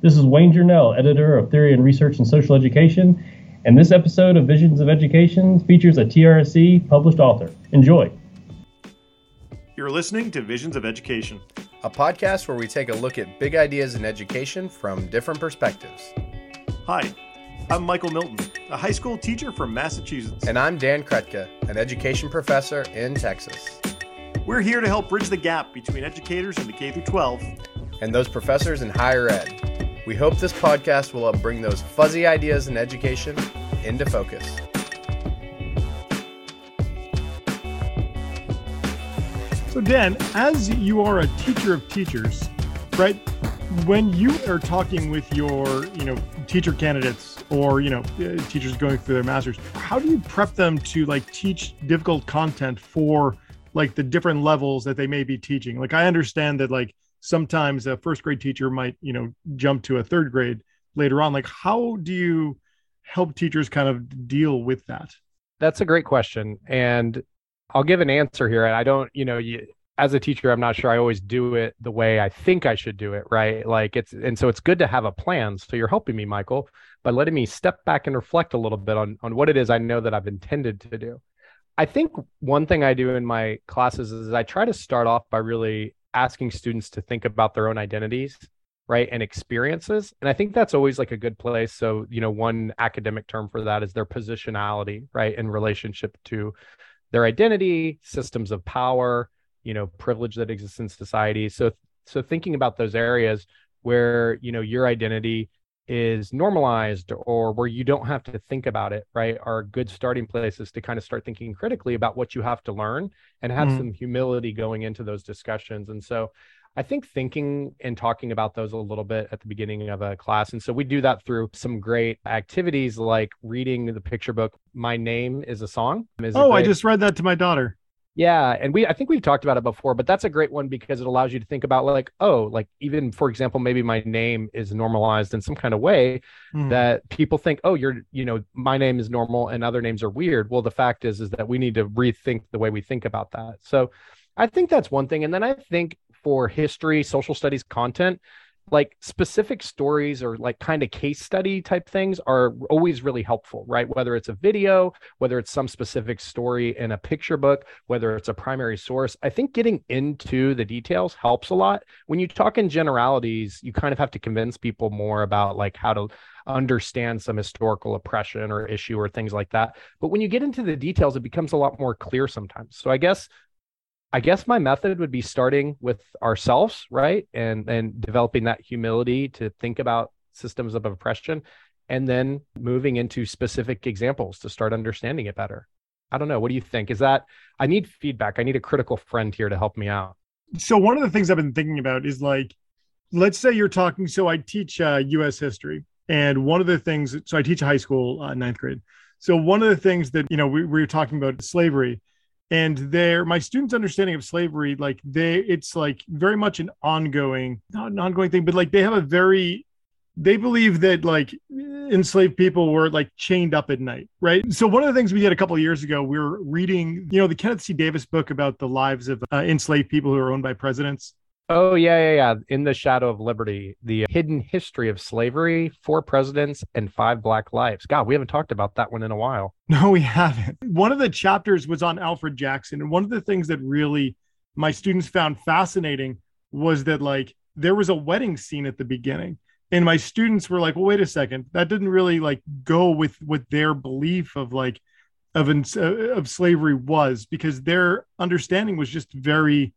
This is Wayne Journell, editor of Theory and Research in Social Education, and this episode of Visions of Education features a TRSE published author. Enjoy. You're listening to Visions of Education, a podcast where we take a look at big ideas in education from different perspectives. Hi, I'm Michael Milton, a high school teacher from Massachusetts. And I'm Dan Krutka, an education professor in Texas. We're here to help bridge the gap between educators in the K 12 and those professors in higher ed. We hope this podcast will help bring those fuzzy ideas in education into focus. So, Dan, as you are a teacher of teachers, right? When you are talking with your, you know, teacher candidates or you know, uh, teachers going through their masters, how do you prep them to like teach difficult content for like the different levels that they may be teaching? Like, I understand that like sometimes a first grade teacher might you know jump to a third grade later on. Like how do you help teachers kind of deal with that? That's a great question and i'll give an answer here. I don't you know you, as a teacher i'm not sure i always do it the way i think i should do it right? Like it's and so it's good to have a plan so you're helping me michael by letting me step back and reflect a little bit on on what it is i know that i've intended to do. I think one thing i do in my classes is i try to start off by really asking students to think about their own identities right and experiences. And i think that's always like a good place. So you know one academic term for that is their positionality right in relationship to their identity systems of power you know privilege that exists in society. So so thinking about those areas where you know your identity is normalized or where you don't have to think about it, right, are good starting places to kind of start thinking critically about what you have to learn and have mm-hmm. some humility going into those discussions. And so I think thinking and talking about those a little bit at the beginning of a class. And so we do that through some great activities like reading the picture book, My Name is a Song. Is oh, great... I just read that to my daughter. Yeah, and we I think we've talked about it before, but that's a great one because it allows you to think about like, oh, like even for example, maybe my name is normalized in some kind of way mm. that people think, oh, you're, you know, my name is normal and other names are weird. Well, the fact is is that we need to rethink the way we think about that. So, I think that's one thing, and then I think for history, social studies content, like specific stories or like kind of case study type things are always really helpful, right? Whether it's a video, whether it's some specific story in a picture book, whether it's a primary source, I think getting into the details helps a lot. When you talk in generalities, you kind of have to convince people more about like how to understand some historical oppression or issue or things like that. But when you get into the details, it becomes a lot more clear sometimes. So I guess I guess my method would be starting with ourselves, right? And and developing that humility to think about systems of oppression and then moving into specific examples to start understanding it better. I don't know. What do you think? Is that I need feedback. I need a critical friend here to help me out. So one of the things I've been thinking about is like let's say you're talking so I teach uh, US history and one of the things so I teach high school uh, ninth grade. So one of the things that you know we, we were talking about slavery and their my students understanding of slavery like they it's like very much an ongoing not an ongoing thing but like they have a very they believe that like enslaved people were like chained up at night right? So one of the things we did a couple of years ago we were reading you know the kenneth c. Davis book about the lives of uh, enslaved people who are owned by presidents Oh yeah, yeah, yeah. In the Shadow of Liberty, the hidden history of slavery, four presidents, and five black lives. God, we haven't talked about that one in a while. No, we haven't. One of the chapters was on Alfred Jackson, and one of the things that really my students found fascinating was that like there was a wedding scene at the beginning, and my students were like, "Well, wait a second, that didn't really like go with with their belief of like of uh, of slavery was because their understanding was just very."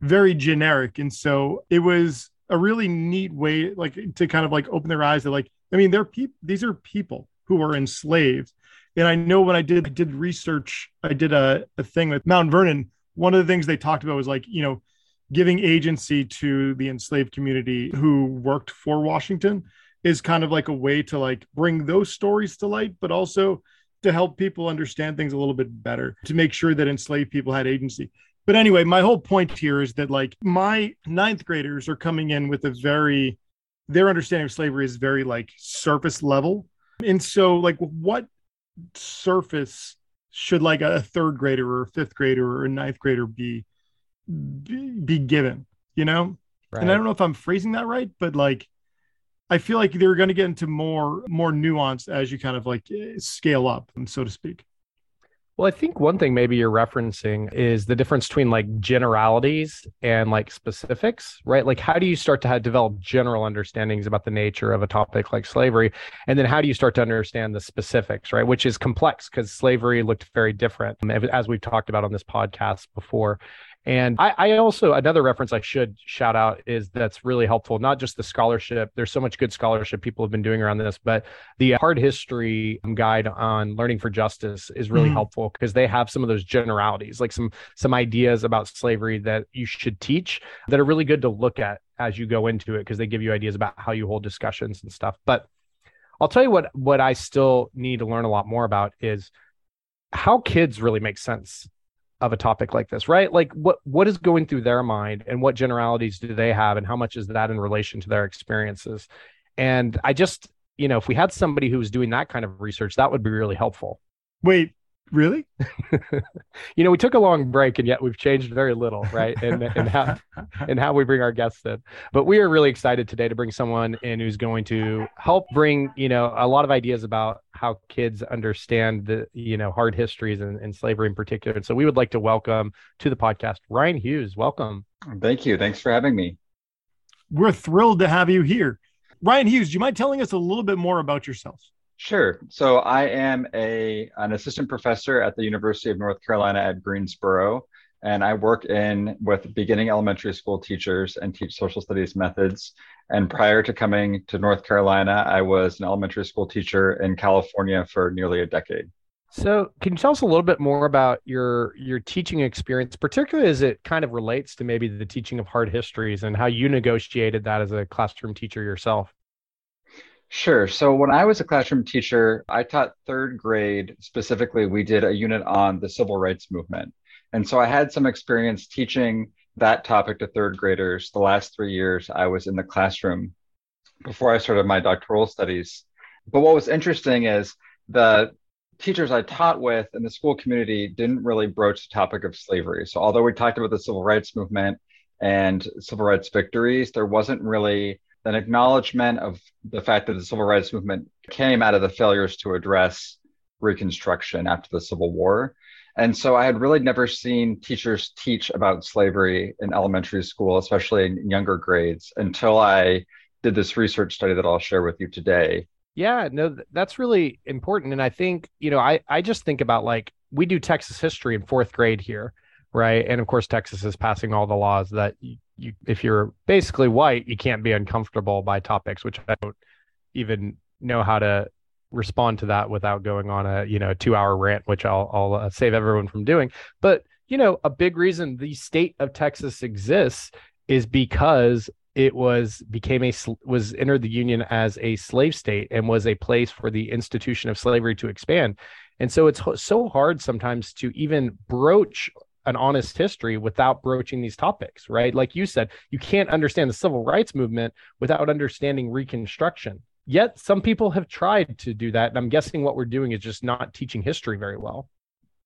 Very generic. And so it was a really neat way, like to kind of like open their eyes to like, I mean, they're people, these are people who are enslaved. And I know when I did, I did research, I did a, a thing with Mount Vernon. One of the things they talked about was like, you know, giving agency to the enslaved community who worked for Washington is kind of like a way to like bring those stories to light, but also to help people understand things a little bit better, to make sure that enslaved people had agency. But anyway, my whole point here is that like my ninth graders are coming in with a very, their understanding of slavery is very like surface level. And so, like, what surface should like a third grader or a fifth grader or a ninth grader be be, be given, you know? Right. And I don't know if I'm phrasing that right, but like, I feel like they're going to get into more more nuance as you kind of like scale up, so to speak. Well, I think one thing maybe you're referencing is the difference between like generalities and like specifics, right? Like, how do you start to have, develop general understandings about the nature of a topic like slavery? And then how do you start to understand the specifics, right? Which is complex because slavery looked very different, um, as we've talked about on this podcast before. And I, I, also another reference I should shout out is that's really helpful. Not just the scholarship. There's so much good scholarship people have been doing around this, but the hard history guide on learning for justice is really mm helpful because they have some of those generalities, like some some ideas about slavery that you should teach that are really good to look at as you go into it because they give you ideas about how you hold discussions and stuff. But I'll tell you what what I still need to learn a lot more about is how kids really make sense of a topic like this, right? Like what what is going through their mind and what generalities do they have and how much is that in relation to their experiences? And I just, you know, if we had somebody who was doing that kind of research, that would be really helpful. Wait, Really? you know, we took a long break and yet we've changed very little, right? And and how and how we bring our guests in. But we are really excited today to bring someone in who's going to help bring, you know, a lot of ideas about how kids understand the, you know, hard histories and, and slavery in particular. And so we would like to welcome to the podcast Ryan Hughes. Welcome. Thank you. Thanks for having me. We're thrilled to have you here. Ryan Hughes, do you mind telling us a little bit more about yourself? Sure. So I am a an assistant professor at the University of North Carolina at Greensboro, and I work in with beginning elementary school teachers and teach social studies methods. And prior to coming to North Carolina, I was an elementary school teacher in California for nearly a decade. So, can you tell us a little bit more about your your teaching experience, particularly as it kind of relates to maybe the teaching of hard histories and how you negotiated that as a classroom teacher yourself? Sure. So when I was a classroom teacher, I taught third grade specifically. We did a unit on the civil rights movement. And so I had some experience teaching that topic to third graders the last three years I was in the classroom before I started my doctoral studies. But what was interesting is the teachers I taught with in the school community didn't really broach the topic of slavery. So although we talked about the civil rights movement and civil rights victories, there wasn't really an acknowledgement of the fact that the civil rights movement came out of the failures to address Reconstruction after the Civil War. And so I had really never seen teachers teach about slavery in elementary school, especially in younger grades, until I did this research study that I'll share with you today. Yeah, no, that's really important. And I think, you know, I, I just think about like we do Texas history in fourth grade here, right? And of course, Texas is passing all the laws that you if you're basically white, you can't be uncomfortable by topics, which I don't even know how to respond to that without going on a you know two hour rant, which I'll I'll uh, save everyone from doing. But you know, a big reason the state of Texas exists is because it was became a was entered the union as a slave state and was a place for the institution of slavery to expand and so it's so hard sometimes to even broach an honest history without broaching these topics, right? Like you said, you can't understand the civil rights movement without understanding Reconstruction. Yet some people have tried to do that. And I'm guessing what we're doing is just not teaching history very well.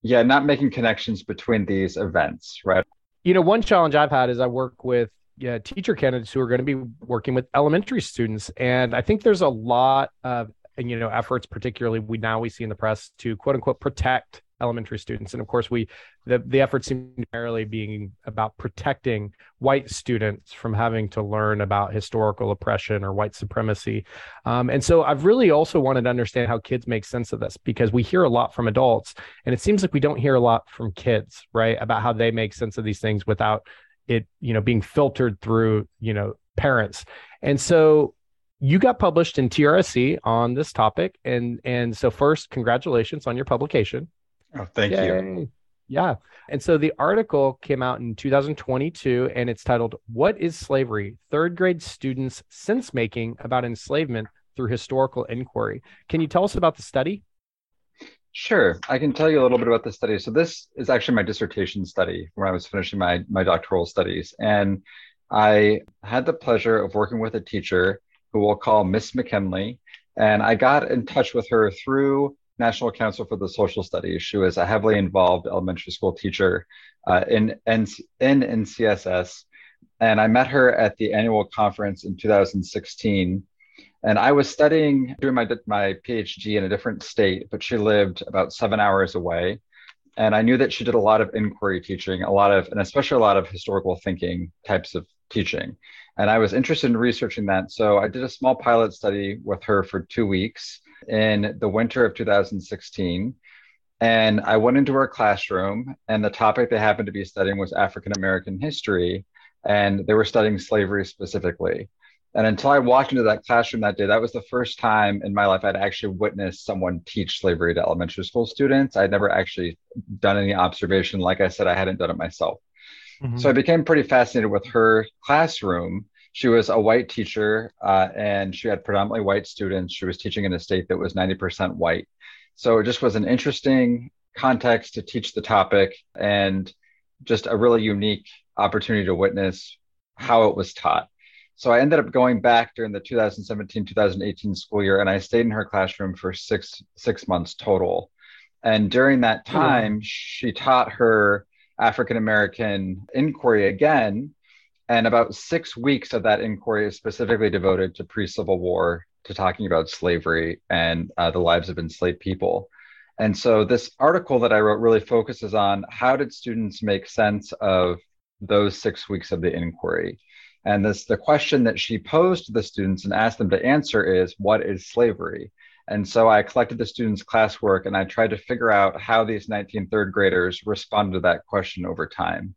Yeah, not making connections between these events, right? You know, one challenge I've had is I work with yeah, teacher candidates who are going to be working with elementary students. And I think there's a lot of you know efforts particularly we now we see in the press to quote unquote protect elementary students. And of course, we the, the efforts seem primarily being about protecting white students from having to learn about historical oppression or white supremacy. Um, and so I've really also wanted to understand how kids make sense of this because we hear a lot from adults, and it seems like we don't hear a lot from kids, right? About how they make sense of these things without it, you know, being filtered through, you know, parents. And so you got published in TRSE on this topic, and and so first, congratulations on your publication. Oh, thank Yay. you. Yeah. And so the article came out in 2022 and it's titled What is Slavery? Third grade students sense making about enslavement through historical inquiry. Can you tell us about the study? Sure. I can tell you a little bit about the study. So this is actually my dissertation study when I was finishing my, my doctoral studies. And I had the pleasure of working with a teacher who we'll call Miss McKinley. And I got in touch with her through National Council for the Social Studies. She was a heavily involved elementary school teacher uh, in, in, in NCSS. And I met her at the annual conference in 2016. And I was studying, doing my, my PhD in a different state, but she lived about seven hours away. And I knew that she did a lot of inquiry teaching, a lot of, and especially a lot of historical thinking types of teaching. And I was interested in researching that. So I did a small pilot study with her for two weeks in the winter of 2016. And I went into her classroom, and the topic they happened to be studying was African American history. And they were studying slavery specifically. And until I walked into that classroom that day, that was the first time in my life I'd actually witnessed someone teach slavery to elementary school students. I'd never actually done any observation. Like I said, I hadn't done it myself. Mm-hmm. So I became pretty fascinated with her classroom. She was a white teacher uh, and she had predominantly white students. She was teaching in a state that was 90% white. So it just was an interesting context to teach the topic and just a really unique opportunity to witness how it was taught. So I ended up going back during the 2017 2018 school year, and I stayed in her classroom for six six months total. And during that time, she taught her African American inquiry again. And about six weeks of that inquiry is specifically devoted to pre Civil War, to talking about slavery and uh, the lives of enslaved people. And so this article that I wrote really focuses on how did students make sense of those six weeks of the inquiry? And this the question that she posed to the students and asked them to answer is what is slavery? And so I collected the students' classwork and I tried to figure out how these 19 third graders responded to that question over time.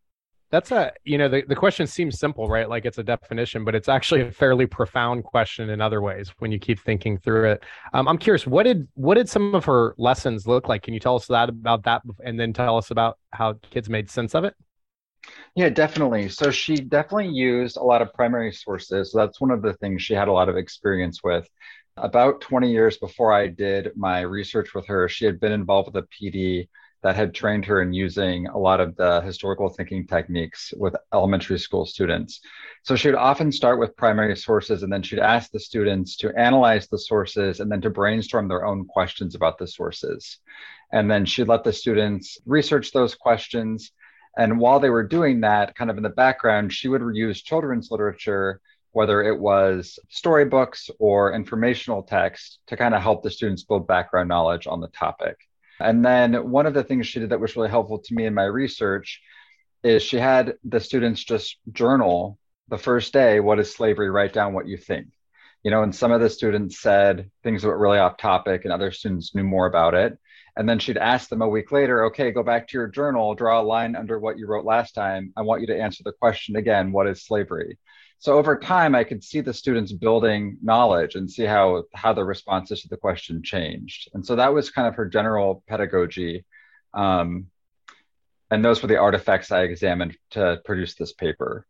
That's a, you know, the, the question seems simple, right? Like it's a definition, but it's actually a fairly profound question in other ways when you keep thinking through it. Um, I'm curious, what did what did some of her lessons look like? Can you tell us that about that, and then tell us about how kids made sense of it? Yeah, definitely. So she definitely used a lot of primary sources. So that's one of the things she had a lot of experience with. About 20 years before I did my research with her, she had been involved with a PD that had trained her in using a lot of the historical thinking techniques with elementary school students. So she would often start with primary sources and then she'd ask the students to analyze the sources and then to brainstorm their own questions about the sources. And then she'd let the students research those questions and while they were doing that, kind of in the background, she would use children's literature, whether it was storybooks or informational text, to kind of help the students build background knowledge on the topic. And then one of the things she did that was really helpful to me in my research is she had the students just journal the first day what is slavery, write down what you think. You know, and some of the students said things that were really off topic, and other students knew more about it. And then she'd ask them a week later, okay, go back to your journal, draw a line under what you wrote last time. I want you to answer the question again what is slavery? So over time, I could see the students building knowledge and see how, how the responses to the question changed. And so that was kind of her general pedagogy. Um, and those were the artifacts I examined to produce this paper.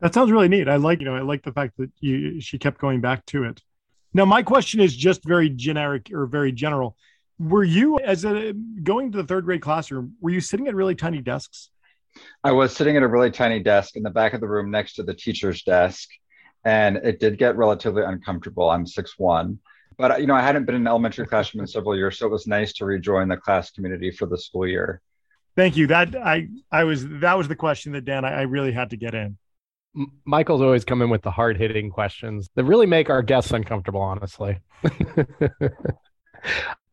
That sounds really neat. I like, you know, I like the fact that you she kept going back to it. Now, my question is just very generic or very general were you as a going to the third grade classroom were you sitting at really tiny desks i was sitting at a really tiny desk in the back of the room next to the teacher's desk and it did get relatively uncomfortable. I'm six one but you know i hadn't been in an elementary classroom in several years so it was nice to rejoin the class community for the school year. Thank you. That i i was that was the question that dan i, I really had to get in. Michael's always come in with the hard hitting questions that really make our guests uncomfortable, honestly.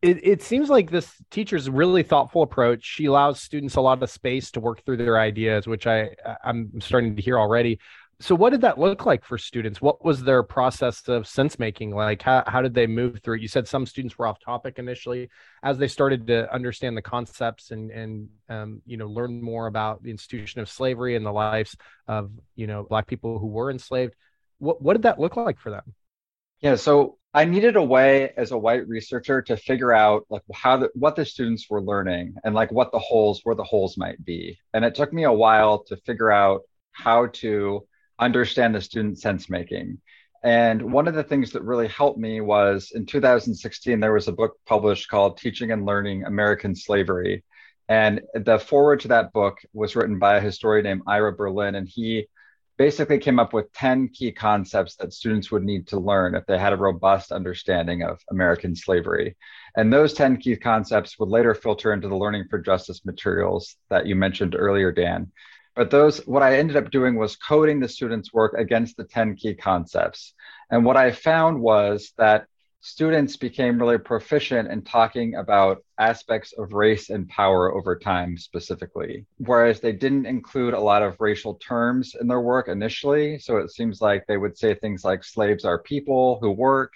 it, it seems like this teacher's really thoughtful approach. She allows students a lot of space to work through their ideas, which I I'm starting to hear already. So what did that look like for students? What was their process of sense making like? How, how did they move through it? You said some students were off topic initially as they started to understand the concepts and, and um, you know, learn more about the institution of slavery and the lives of, you know, black people who were enslaved. What, what did that look like for them? Yeah, so I needed a way as a white researcher to figure out like how the, what the students were learning and like what the holes where the holes might be. And it took me a while to figure out how to understand the student sense making. And one of the things that really helped me was in 2016 there was a book published called Teaching and Learning American Slavery. And the foreword to that book was written by a historian named Ira Berlin and he basically came up with 10 key concepts that students would need to learn if they had a robust understanding of American slavery. And those 10 key concepts would later filter into the Learning for Justice materials that you mentioned earlier, Dan. But those, what I ended up doing was coding the students' work against the 10 key concepts. And what I found was that students became really proficient in talking about aspects of race and power over time specifically whereas they didn't include a lot of racial terms in their work initially. So it seems like they would say things like slaves are people who work.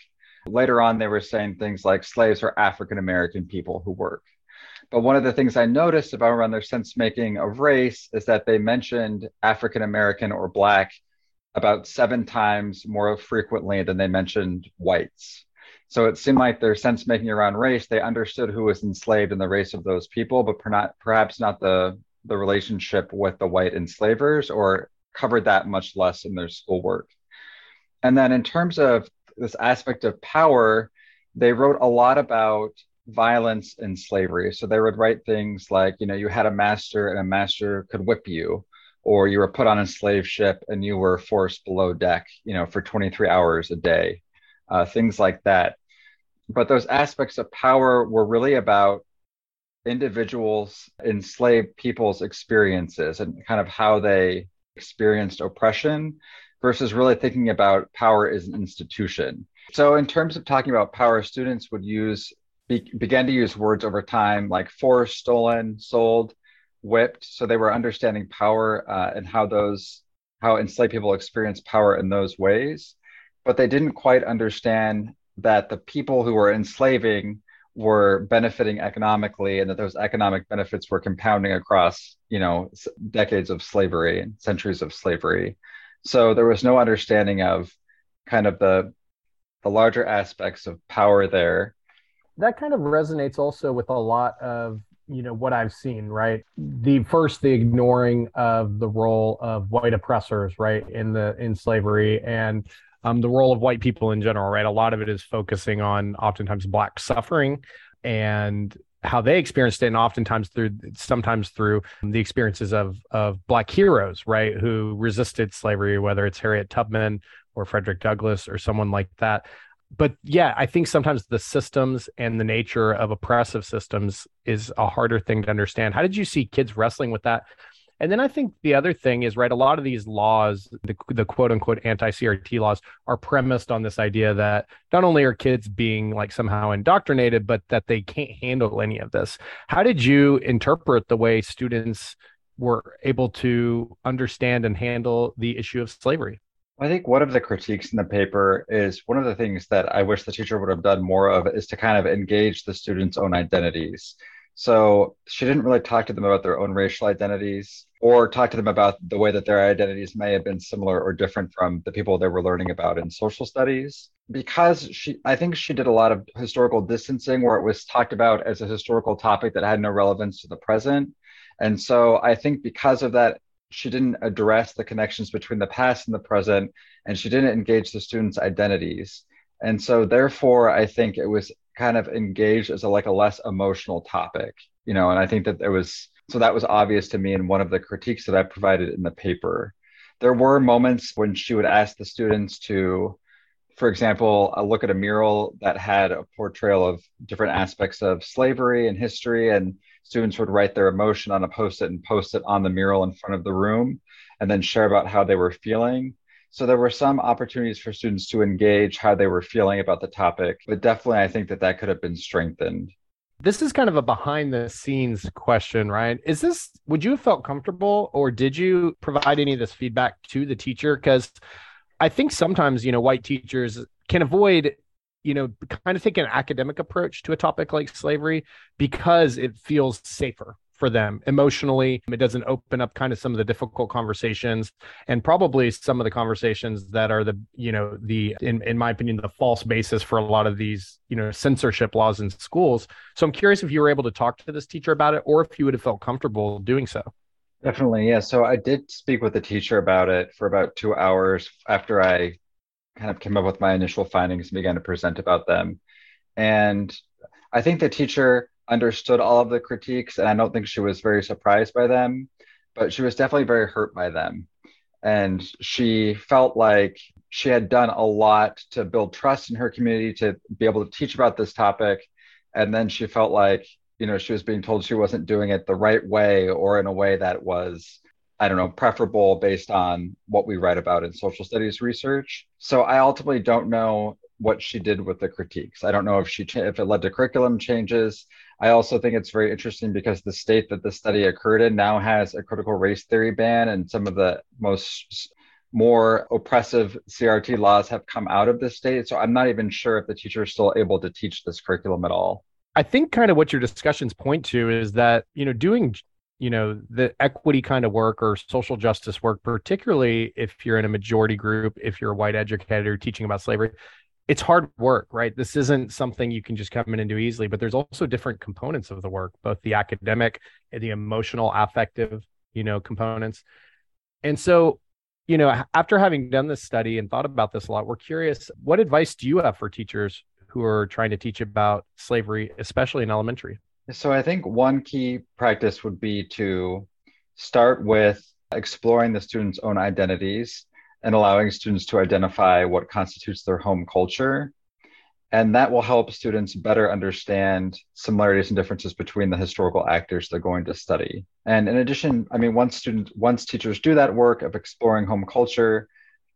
Later on they were saying things like slaves are african american people who work. But one of the things i noticed about around their sense making of race is that they mentioned african american or black about seven times more frequently than they mentioned whites so it seemed like their sense making around race, they understood who was enslaved in the race of those people, but per perhaps not the, the relationship with the white enslavers or covered that much less in their schoolwork. And then in terms of this aspect of power, they wrote a lot about violence and slavery. So they would write things like, you know, you had a master and a master could whip you, or you were put on a slave ship and you were forced below deck, you know, for 23 hours a day, uh, things like that but those aspects of power were really about individuals enslaved people's experiences and kind of how they experienced oppression versus really thinking about power as an institution. So in terms of talking about power students would use be, began to use words over time like forced stolen sold whipped. So they were understanding power uh, and how those how enslaved people experience power in those ways. But they didn't quite understand that the people who were enslaving were benefiting economically and that those economic benefits were compounding across you know decades of slavery and centuries of slavery. So there was no understanding of kind of the the larger aspects of power there. That kind of resonates also with a lot of you know what i've seen right? The first the ignoring of the role of white oppressors right in the in slavery. And um, the role of white people in general, right? A lot of it is focusing on oftentimes black suffering and how they experienced it, and oftentimes through sometimes through the experiences of of black heroes, right, who resisted slavery, whether it's Harriet Tubman or Frederick Douglass or someone like that. But yeah, I think sometimes the systems and the nature of oppressive systems is a harder thing to understand. How did you see kids wrestling with that? And then I think the other thing is, right, a lot of these laws, the, the quote unquote anti CRT laws, are premised on this idea that not only are kids being like somehow indoctrinated, but that they can't handle any of this. How did you interpret the way students were able to understand and handle the issue of slavery? I think one of the critiques in the paper is one of the things that I wish the teacher would have done more of is to kind of engage the students' own identities. So she didn't really talk to them about their own racial identities or talk to them about the way that their identities may have been similar or different from the people they were learning about in social studies. Because she, I think she did a lot of historical distancing where it was talked about as a historical topic that had no relevance to the present. And so I think because of that, she didn't address the connections between the past and the present, and she didn't engage the students' identities. And so therefore, I think it was kind of engaged as a like a less emotional topic you know and i think that there was so that was obvious to me in one of the critiques that i provided in the paper. There were moments when she would ask the students to for example uh, look at a mural that had a portrayal of different aspects of slavery and history and students would write their emotion on a post-it and post it on the mural in front of the room and then share about how they were feeling so there were some opportunities for students to engage how they were feeling about the topic, but definitely I think that that could have been strengthened. This is kind of a behind the scenes question, right? Is this, would you have felt comfortable or did you provide any of this feedback to the teacher? Because I think sometimes, you know, white teachers can avoid you know, kind of take an academic approach to a topic like slavery because it feels safer, for them emotionally. It doesn't open up kind of some of the difficult conversations and probably some of the conversations that are the, you know, the, in, in my opinion, the false basis for a lot of these, you know, censorship laws in schools. So I'm curious if you were able to talk to this teacher about it or if you would have felt comfortable doing so. Definitely. Yeah. So I did speak with the teacher about it for about two hours after I kind of came up with my initial findings and began to present about them. And I think the teacher understood all of the critiques, and I don't think she was very surprised by them, but she was definitely very hurt by them. And she felt like she had done a lot to build trust in her community to be able to teach about this topic. And then she felt like, you know, she was being told she wasn't doing it the right way or in a way that was I don't know, preferable based on what we write about in social studies research. So I ultimately don't know what she did with the critiques. I don't know if she cha- if it led to curriculum changes. I also think it's very interesting because the state that the study occurred in now has a critical race theory ban, and some of the most more oppressive CRT laws have come out of the state. So I'm not even sure if the teacher is still able to teach this curriculum at all. I think kind of what your discussions point to is that, you know, doing you know the equity kind of work or social justice work particularly if you're in a majority group if you're a white educator teaching about slavery it's hard work right? This isn't something you can just come in and do easily but there's also different components of the work both the academic and the emotional affective you know components. And so you know after having done this study and thought about this a lot we're curious what advice do you have for teachers who are trying to teach about slavery especially in elementary? So I think one key practice would be to start with exploring the students' own identities and allowing students to identify what constitutes their home culture. And that will help students better understand similarities and differences between the historical actors they're going to study. And in addition, I mean, once students, once teachers do that work of exploring home culture,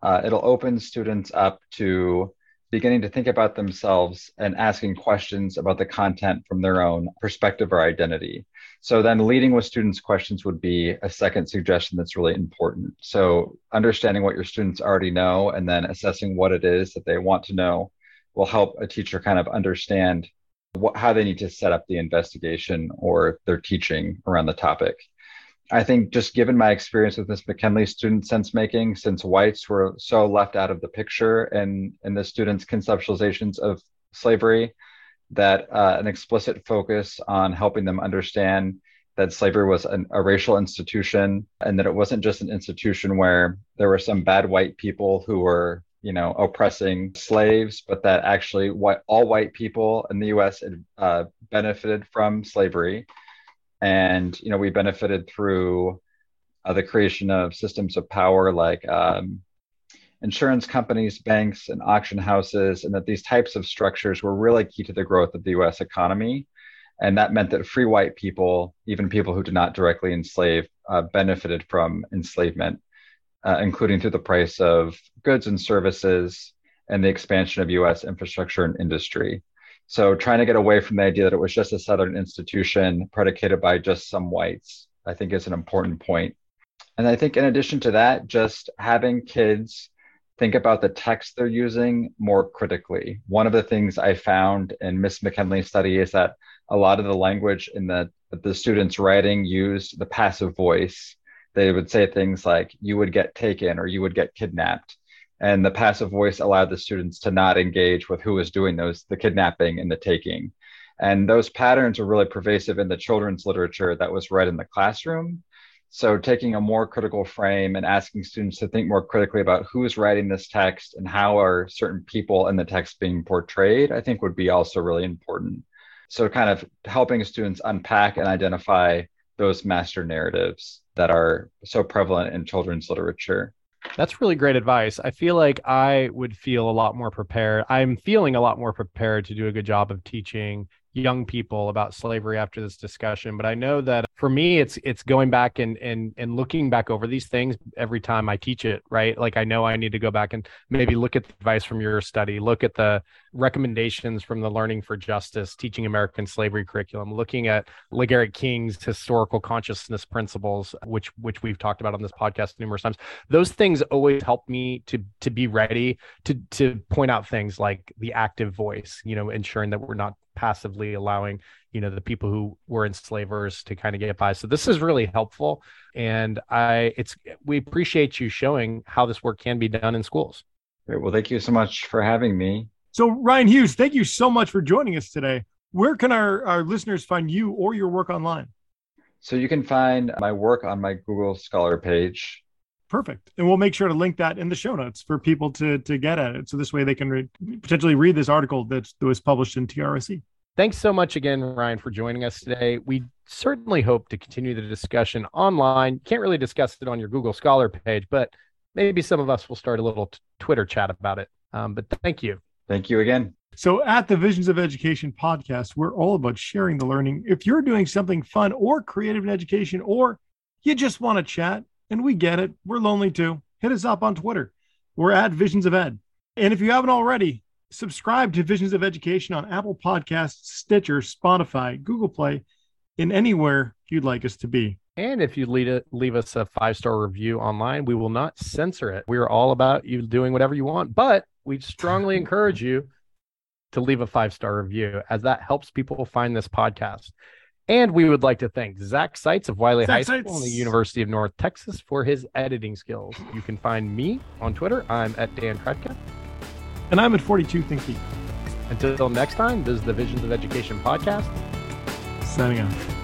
uh, it'll open students up to beginning to think about themselves and asking questions about the content from their own perspective or identity. So then leading with students' questions would be a second suggestion that's really important. So understanding what your students already know and then assessing what it is that they want to know will help a teacher kind of understand what, how they need to set up the investigation or their teaching around the topic. I think just given my experience with Miss McKinley student sense making, since whites were so left out of the picture and in the students' conceptualizations of slavery, that uh, an explicit focus on helping them understand that slavery was an, a racial institution and that it wasn't just an institution where there were some bad white people who were you know oppressing slaves but that actually what all white people in the us uh, benefited from slavery and you know we benefited through uh, the creation of systems of power like um, insurance companies, banks, and auction houses, and that these types of structures were really key to the growth of the U.S. economy. And that meant that free white people, even people who did not directly enslave, uh, benefited from enslavement, uh, including through the price of goods and services and the expansion of U.S. infrastructure and industry. So trying to get away from the idea that it was just a Southern institution predicated by just some whites, I think is an important point. And I think in addition to that, just having kids think about the text they're using more critically. One of the things I found in Miss McKinley's study is that a lot of the language in the the students writing used the passive voice. They would say things like "you would get taken" or "you would get kidnapped," and the passive voice allowed the students to not engage with who was doing those the kidnapping and the taking. And those patterns are really pervasive in the children's literature that was read in the classroom. So taking a more critical frame and asking students to think more critically about who's writing this text and how are certain people in the text being portrayed i think would be also really important. So kind of helping students unpack and identify those master narratives that are so prevalent in children's literature that's really great advice. I feel like I would feel a lot more prepared. I'm feeling a lot more prepared to do a good job of teaching young people about slavery after this discussion but i know that for me it's it's going back and and and looking back over these things every time i teach it right like i know i need to go back and maybe look at the advice from your study look at the recommendations from the learning for justice teaching american slavery curriculum looking at LaGarrett King's historical consciousness principles which which we've talked about on this podcast numerous times. Those things always help me to to be ready to to point out things like the active voice you know ensuring that we're not passively allowing you know the people who were enslavers to kind of get by. So this is really helpful and i it's we appreciate you showing how this work can be done in schools. Great. well thank you so much for having me so ryan hughes thank you so much for joining us today where can our, our listeners find you or your work online so you can find my work on my google scholar page Perfect. And we'll make sure to link that in the show notes for people to to get at it. So this way they can re- potentially read this article that was published in TRSE. Thanks so much again, Ryan, for joining us today. We certainly hope to continue the discussion online. Can't really discuss it on your Google Scholar page, but maybe some of us will start a little t- Twitter chat about it. Um, but thank you. Thank you again. So, at the Visions of Education podcast, we're all about sharing the learning. If you're doing something fun or creative in education, or you just want to chat, And we get it. We're lonely too. Hit us up on Twitter. We're at Visions of Ed. And if you haven't already, subscribe to Visions of Education on Apple Podcasts, Stitcher, Spotify, Google Play, in anywhere you'd like us to be. And if you leave, it, leave us a five star review online, we will not censor it. We are all about you doing whatever you want, but we strongly encourage you to leave a five star review as that helps people find this podcast. And we would like to thank Zach Seitz of Wiley Zach High School Seitz. and the University of North Texas for his editing skills. You can find me on Twitter. I'm at Dan Krutka. And I'm at 42 Thinky. Until next time, this is the Visions of Education podcast. Signing off.